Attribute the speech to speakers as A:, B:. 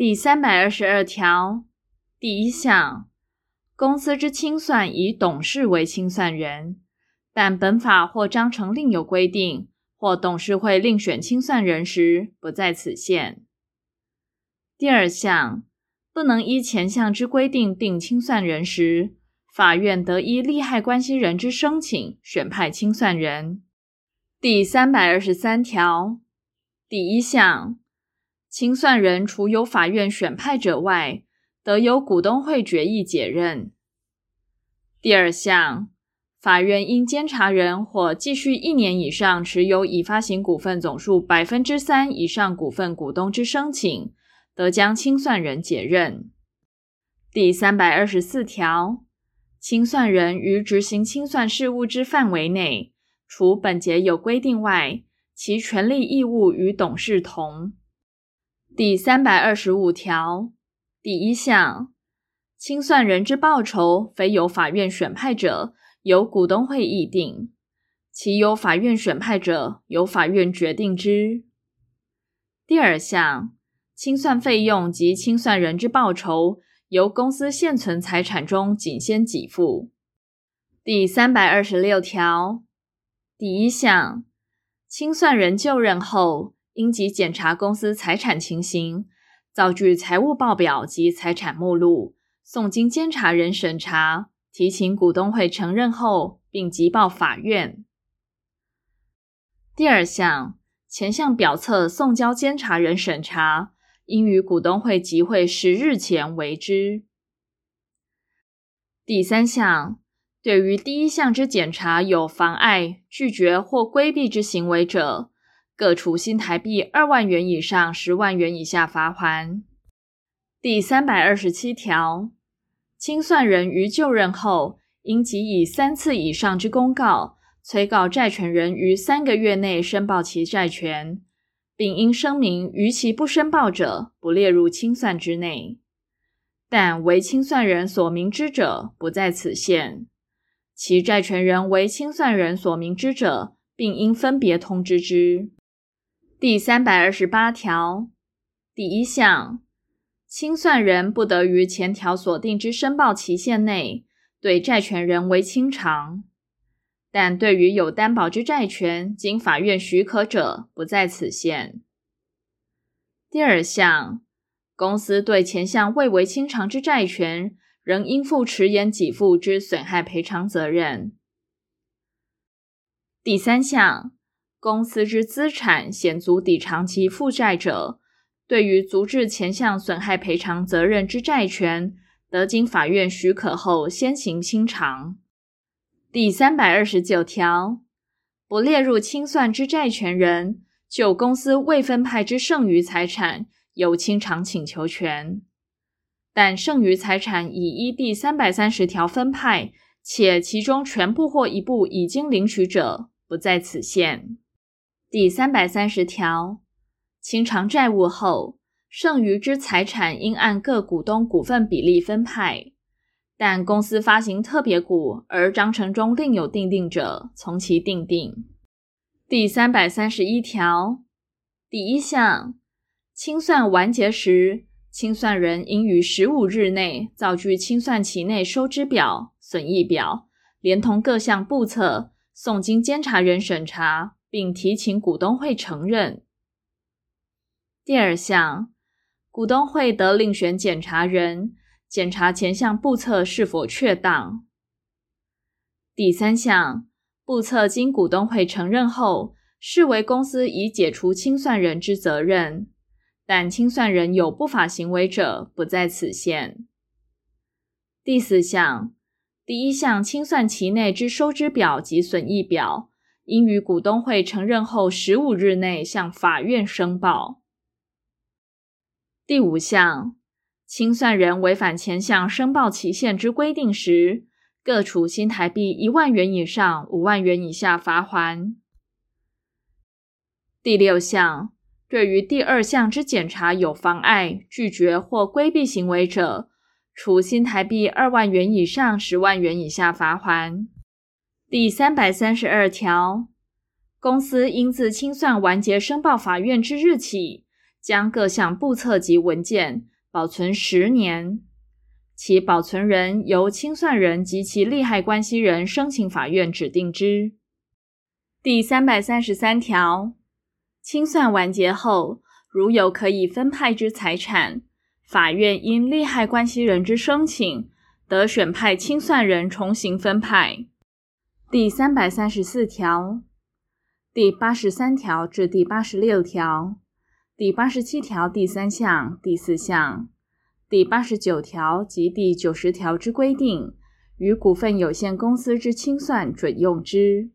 A: 第三百二十二条第一项，公司之清算以董事为清算人，但本法或章程另有规定，或董事会另选清算人时，不在此限。第二项，不能依前项之规定定清算人时，法院得依利害关系人之申请选派清算人。第三百二十三条第一项。清算人除由法院选派者外，得由股东会决议解任。第二项，法院因监察人或继续一年以上持有已发行股份总数百分之三以上股份股东之申请，得将清算人解任。第三百二十四条，清算人于执行清算事务之范围内，除本节有规定外，其权利义务与董事同。第三百二十五条第一项，清算人之报酬，非由法院选派者，由股东会议定；其由法院选派者，由法院决定之。第二项，清算费用及清算人之报酬，由公司现存财产中仅先给付。第三百二十六条第一项，清算人就任后，应即检查公司财产情形，造具财务报表及财产目录，送经监察人审查，提请股东会承认后，并集报法院。第二项，前项表册送交监察人审查，应于股东会集会十日前为之。第三项，对于第一项之检查有妨碍、拒绝或规避之行为者，各处新台币二万元以上十万元以下罚锾。第三百二十七条，清算人于就任后，应即以三次以上之公告，催告债权人于三个月内申报其债权，并应声明逾期不申报者，不列入清算之内。但为清算人所明知者，不在此限。其债权人为清算人所明知者，并应分别通知之。第三百二十八条第一项，清算人不得于前条所定之申报期限内对债权人为清偿，但对于有担保之债权，经法院许可者，不在此限。第二项，公司对前项未为清偿之债权，仍应负迟延给付之损害赔偿责任。第三项。公司之资产显足抵偿其负债者，对于足至前项损害赔偿责任之债权，得经法院许可后先行清偿。第三百二十九条，不列入清算之债权人，就公司未分派之剩余财产有清偿请求权，但剩余财产已依第三百三十条分派，且其中全部或一部已经领取者，不在此限。第三百三十条，清偿债务后，剩余之财产应按各股东股份比例分派，但公司发行特别股而章程中另有定定者，从其定定。第三百三十一条第一项，清算完结时，清算人应于十五日内造具清算期内收支表、损益表，连同各项簿册，送经监察人审查。并提请股东会承认。第二项，股东会得另选检查人，检查前项簿册是否确当。第三项，簿册经股东会承认后，视为公司已解除清算人之责任，但清算人有不法行为者，不在此限。第四项，第一项清算期内之收支表及损益表。应于股东会承认后十五日内向法院申报。第五项，清算人违反前项申报期限之规定时，各处新台币一万元以上五万元以下罚锾。第六项，对于第二项之检查有妨碍、拒绝或规避行为者，处新台币二万元以上十万元以下罚锾。第三百三十二条，公司应自清算完结申报法院之日起，将各项簿册及文件保存十年，其保存人由清算人及其利害关系人申请法院指定之。第三百三十三条，清算完结后，如有可以分派之财产，法院因利害关系人之申请，得选派清算人重行分派。第三百三十四条、第八十三条至第八十六条、第八十七条第三项、第四项、第八十九条及第九十条之规定，与股份有限公司之清算准用之。